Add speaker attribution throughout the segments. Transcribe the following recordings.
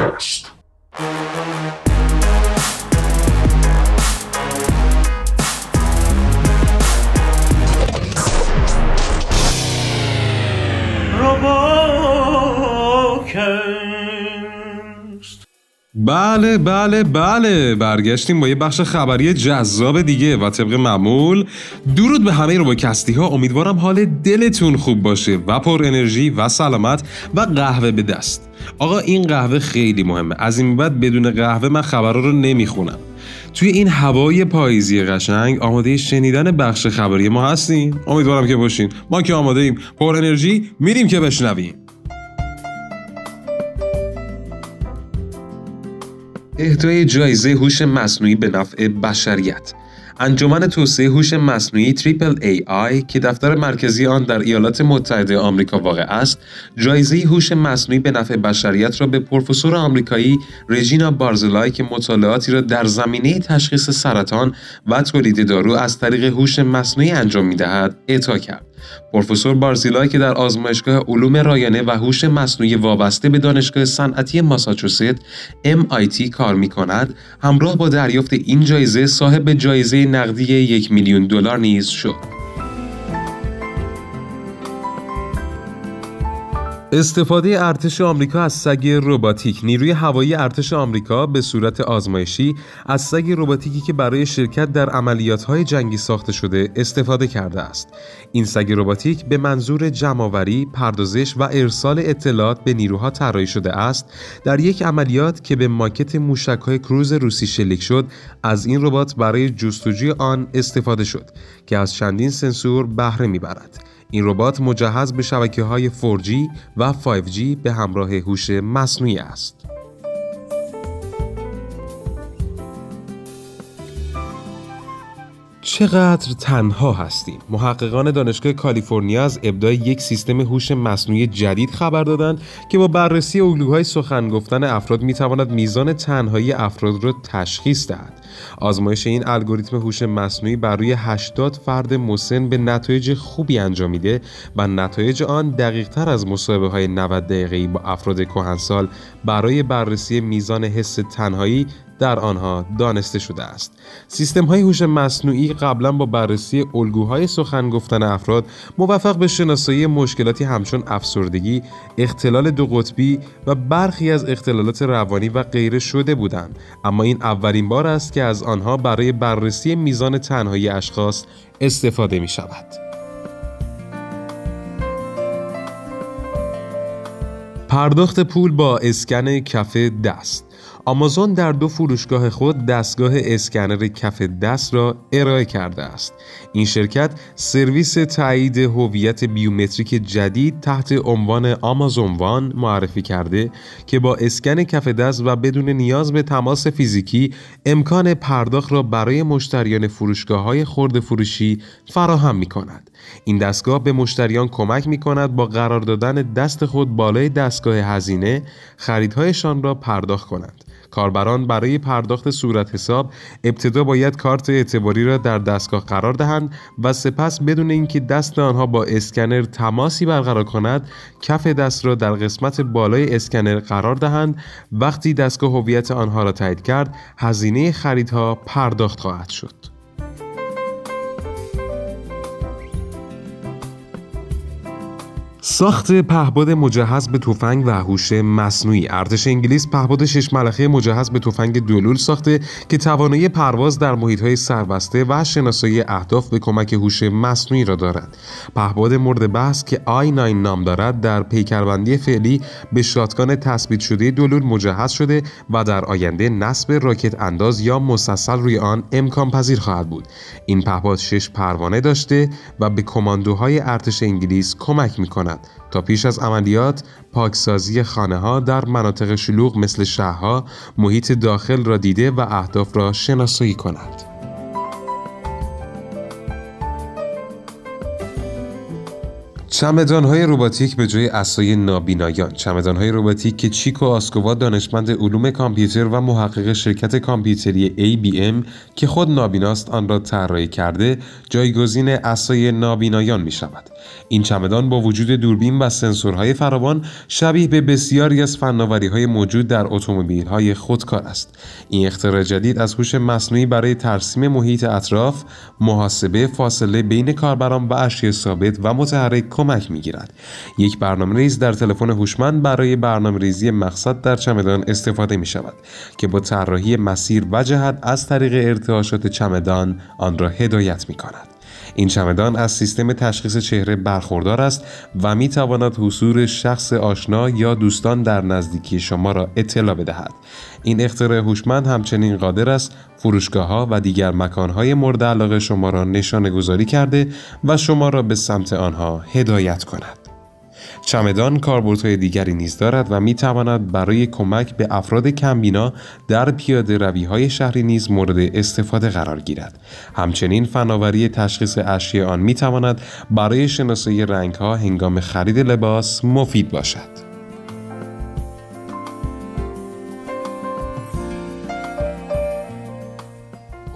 Speaker 1: test.
Speaker 2: بله بله بله. برگشتیم با یه بخش خبری جذاب دیگه و طبق معمول. درود به همه روباکستی ها امیدوارم حال دلتون خوب باشه و پر انرژی و سلامت و قهوه به دست. آقا این قهوه خیلی مهمه. از این بعد بدون قهوه من خبرها رو نمی‌خونم. توی این هوای پاییزی قشنگ آماده شنیدن بخش خبری ما هستیم. امیدوارم که باشین. ما که آماده ایم. پر انرژی میریم که بشنویم. اهدای جایزه هوش مصنوعی به نفع بشریت انجمن توسعه هوش مصنوعی تریپل ای آی که دفتر مرکزی آن در ایالات متحده آمریکا واقع است، جایزه هوش مصنوعی به نفع بشریت را به پروفسور آمریکایی رژینا بارزلای که مطالعاتی را در زمینه تشخیص سرطان و تولید دارو از طریق هوش مصنوعی انجام می‌دهد، اعطا کرد. پروفسور بارزیلای که در آزمایشگاه علوم رایانه و هوش مصنوعی وابسته به دانشگاه صنعتی ماساچوست MIT کار می کند همراه با دریافت این جایزه صاحب جایزه نقدی یک میلیون دلار نیز شد. استفاده ارتش آمریکا از سگ رباتیک نیروی هوایی ارتش آمریکا به صورت آزمایشی از سگ رباتیکی که برای شرکت در عملیات‌های جنگی ساخته شده استفاده کرده است. این سگ رباتیک به منظور جمعآوری پردازش و ارسال اطلاعات به نیروها طراحی شده است. در یک عملیات که به ماکت موشک‌های کروز روسی شلیک شد از این ربات برای جستجوی آن استفاده شد که از چندین سنسور بهره می‌برد. این ربات مجهز به شبکه های 4G و 5G به همراه هوش مصنوعی است. چقدر تنها هستیم محققان دانشگاه کالیفرنیا از ابداع یک سیستم هوش مصنوعی جدید خبر دادند که با بررسی الگوهای سخن گفتن افراد می‌تواند میزان تنهایی افراد را تشخیص دهد آزمایش این الگوریتم هوش مصنوعی بر روی 80 فرد مسن به نتایج خوبی انجامیده و نتایج آن دقیق تر از مصاحبه های 90 دقیقه‌ای با افراد کهنسال برای بررسی میزان حس تنهایی در آنها دانسته شده است. سیستم های هوش مصنوعی قبلا با بررسی الگوهای سخن گفتن افراد موفق به شناسایی مشکلاتی همچون افسردگی، اختلال دو قطبی و برخی از اختلالات روانی و غیره شده بودند اما این اولین بار است که از آنها برای بررسی میزان تنهایی اشخاص استفاده می شود. پرداخت پول با اسکن کف دست آمازون در دو فروشگاه خود دستگاه اسکنر کف دست را ارائه کرده است. این شرکت سرویس تایید هویت بیومتریک جدید تحت عنوان آمازون وان معرفی کرده که با اسکن کف دست و بدون نیاز به تماس فیزیکی امکان پرداخت را برای مشتریان فروشگاه های خورد فروشی فراهم می کند. این دستگاه به مشتریان کمک می کند با قرار دادن دست خود بالای دستگاه هزینه خریدهایشان را پرداخت کنند. کاربران برای پرداخت صورت حساب ابتدا باید کارت اعتباری را در دستگاه قرار دهند و سپس بدون اینکه دست آنها با اسکنر تماسی برقرار کند کف دست را در قسمت بالای اسکنر قرار دهند وقتی دستگاه هویت آنها را تایید کرد هزینه خریدها پرداخت خواهد شد ساخت پهباد مجهز به تفنگ و هوش مصنوعی. ارتش انگلیس پهباد شش ملخه مجهز به تفنگ دولول ساخته که توانایی پرواز در محیط‌های سربسته و شناسایی اهداف به کمک هوش مصنوعی را دارد. پهباد مورد بحث که آی 9 نام دارد در پیکربندی فعلی به شاتگان تثبیت شده دولول مجهز شده و در آینده نصب راکت انداز یا مسلسل روی آن امکان پذیر خواهد بود. این پهباد شش پروانه داشته و به کماندوهای ارتش انگلیس کمک می تا پیش از عملیات پاکسازی خانه ها در مناطق شلوغ مثل شهرها محیط داخل را دیده و اهداف را شناسایی کند. چمدان های روباتیک به جای اسای نابینایان. چمدان های روباتیک که چیکو آسکووا دانشمند علوم کامپیوتر و محقق شرکت کامپیوتری ABM که خود نابیناست آن را طراحی کرده جایگزین اسای نابینایان می شود این چمدان با وجود دوربین و سنسورهای فراوان شبیه به بسیاری از فناوری های موجود در اتومبیل های خودکار است. این اختراع جدید از هوش مصنوعی برای ترسیم محیط اطراف محاسبه فاصله بین کاربران و اشیاء ثابت و متحرک کمک می گیرد. یک برنامه ریز در تلفن هوشمند برای برنامه ریزی مقصد در چمدان استفاده می شود که با طراحی مسیر و جهت از طریق ارتعاشات چمدان آن را هدایت می کند. این چمدان از سیستم تشخیص چهره برخوردار است و می تواند حضور شخص آشنا یا دوستان در نزدیکی شما را اطلاع بدهد. این اختراع هوشمند همچنین قادر است فروشگاه ها و دیگر مکان های مورد علاقه شما را نشانه گذاری کرده و شما را به سمت آنها هدایت کند. چمدان کاربردهای دیگری نیز دارد و می تواند برای کمک به افراد کمبینا در پیاده روی های شهری نیز مورد استفاده قرار گیرد. همچنین فناوری تشخیص اشیاء آن می تواند برای شناسایی رنگ ها هنگام خرید لباس مفید باشد.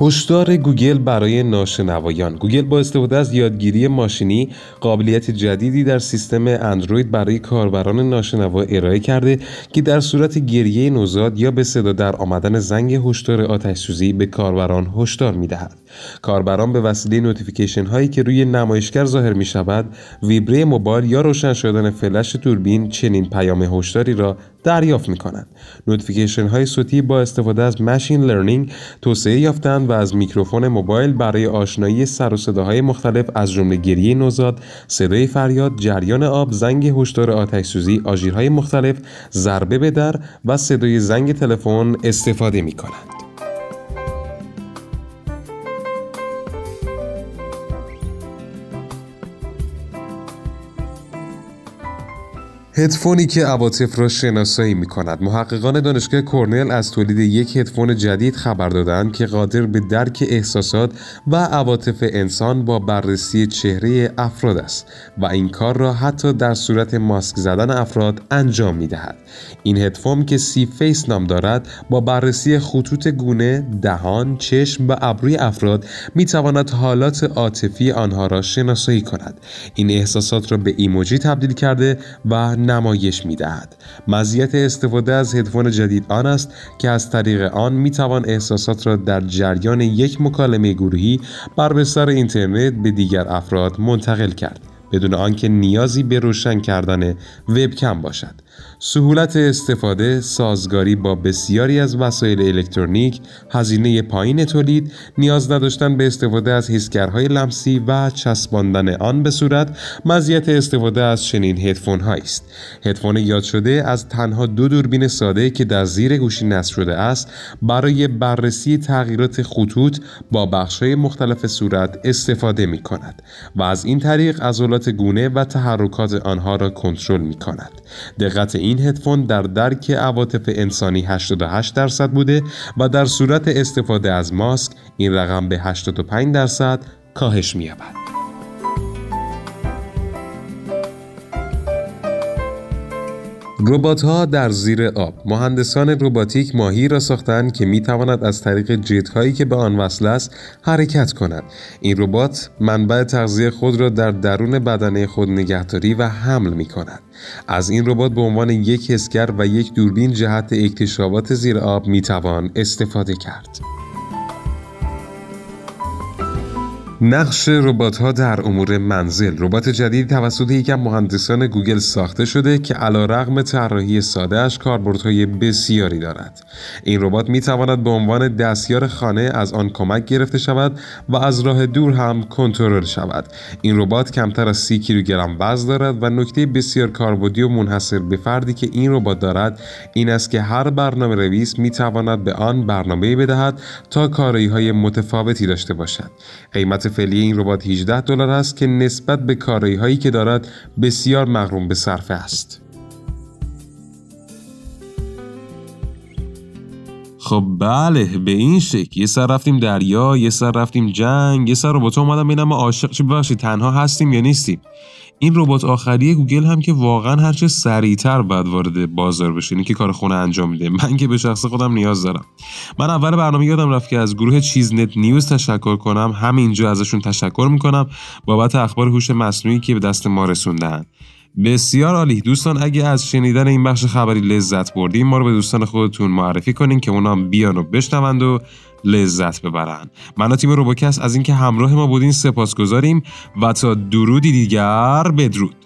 Speaker 2: هشدار گوگل برای ناشنوایان. گوگل با استفاده از یادگیری ماشینی قابلیت جدیدی در سیستم اندروید برای کاربران ناشنوا ارائه کرده که در صورت گریه نوزاد یا به صدا در آمدن زنگ هشدار آتش سوزی به کاربران هشدار می‌دهد. کاربران به وسیله notification هایی که روی نمایشگر ظاهر می شود ویبره موبایل یا روشن شدن فلش دوربین چنین پیام هشداری را دریافت می کنند. notification های صوتی با استفاده از machine learning توسعه یافتند و از میکروفون موبایل برای شناسایی سر و صداهای مختلف از جمله گریه نوزاد، صدای فریاد، جریان آب، زنگ هشدار آتش سوزی، آژیرهای مختلف، ضربه به در و صدای زنگ تلفن استفاده می کنند. هدفونی که عواطف را شناسایی می کند محققان دانشگاه کرنل از تولید یک هدفون جدید خبر دادند که قادر به درک احساسات و عواطف انسان با بررسی چهره افراد است و این کار را حتی در صورت ماسک زدن افراد انجام می دهد. این هدفون که C-Face نام دارد با بررسی خطوط گونه، دهان، چشم و ابروی افراد می تواند حالات عاطفی آنها را شناسایی کند. این احساسات را به ایموجی تبدیل کرده و نمایش می دهد. مزیت استفاده از هدفون جدید آن است که از طریق آن می توان احساسات را در جریان یک مکالمه گروهی بر بستر اینترنت به دیگر افراد منتقل کرد بدون آنکه نیازی به روشن کردن وبکم باشد. سهولت استفاده سازگاری با بسیاری از وسایل الکترونیک هزینه پایین تولید نیاز نداشتن به استفاده از حسگرهای لمسی و چسباندن آن به صورت مزیت استفاده از چنین هدفون است. هدفون یاد شده از تنها دو دوربین ساده که در زیر گوشی نصب شده است برای بررسی تغییرات خطوط با بخشهای مختلف صورت استفاده می کند و از این طریق عضلات گونه و تحرکات آنها را کنترل می کند دقت این هدفون در درک عواطف انسانی 88 درصد بوده و در صورت استفاده از ماسک این رقم به 85 درصد کاهش می‌یابد. ربات ها در زیر آب. مهندسان روباتیک ماهی را ساختند که می تواند از طریق جیت هایی که به آن وصل است حرکت کند. این ربات منبع تغذیه خود را در درون بدنه خود نگهداری و حمل می کند از این ربات به عنوان یک حسگر و یک دوربین جهت اکتشافات زیر آب می توان استفاده کرد. نقش ربات ها در امور منزل. ربات جدید توسط یکم مهندسان گوگل ساخته شده که علا رغم طراحی سادهش کاربردهای بسیاری دارد. این ربات می تواند به عنوان دستیار خانه از آن کمک گرفته شود و از راه دور هم کنترل شود. این ربات کمتر از 30 کیلوگرم وزن دارد و نکته بسیار کاربردی و منحصر به فردی که این ربات دارد این است که هر برنامه رویس می تواند به آن برنامه بدهد تا کارایی های متفاوتی داشته باشد. قیمت فعلی این ربات 18 دلار است که نسبت به کارایی هایی که دارد بسیار مغروم به صرفه است. خب بله به این شکل یه سر رفتیم دریا یه سر رفتیم جنگ یه سر ربات اومدم ببینم ما عاشق چه ببخشید تنها هستیم یا نیستیم این ربات آخری گوگل هم که واقعا هرچه سریعتر بعد وارد بازار بشه. که کار خونه انجام میده. من که به شخص خودم نیاز دارم. من اول برنامه یادم رفت که از گروه چیز نت نیوز تشکر کنم. همینجا ازشون تشکر می‌کنم. بابت اخبار هوش مصنوعی که به دست ما رسوندن. بسیار عالی. دوستان اگه از شنیدن این بخش خبری لذت بردیم ما رو به دوستان خودتون معرفی کنین که اونا بیان و بشنوند و لذت ببرن. من و تیم روبوکس از اینکه همراه ما بودین سپاس گذاریم و تا درودی دیگر بدرود.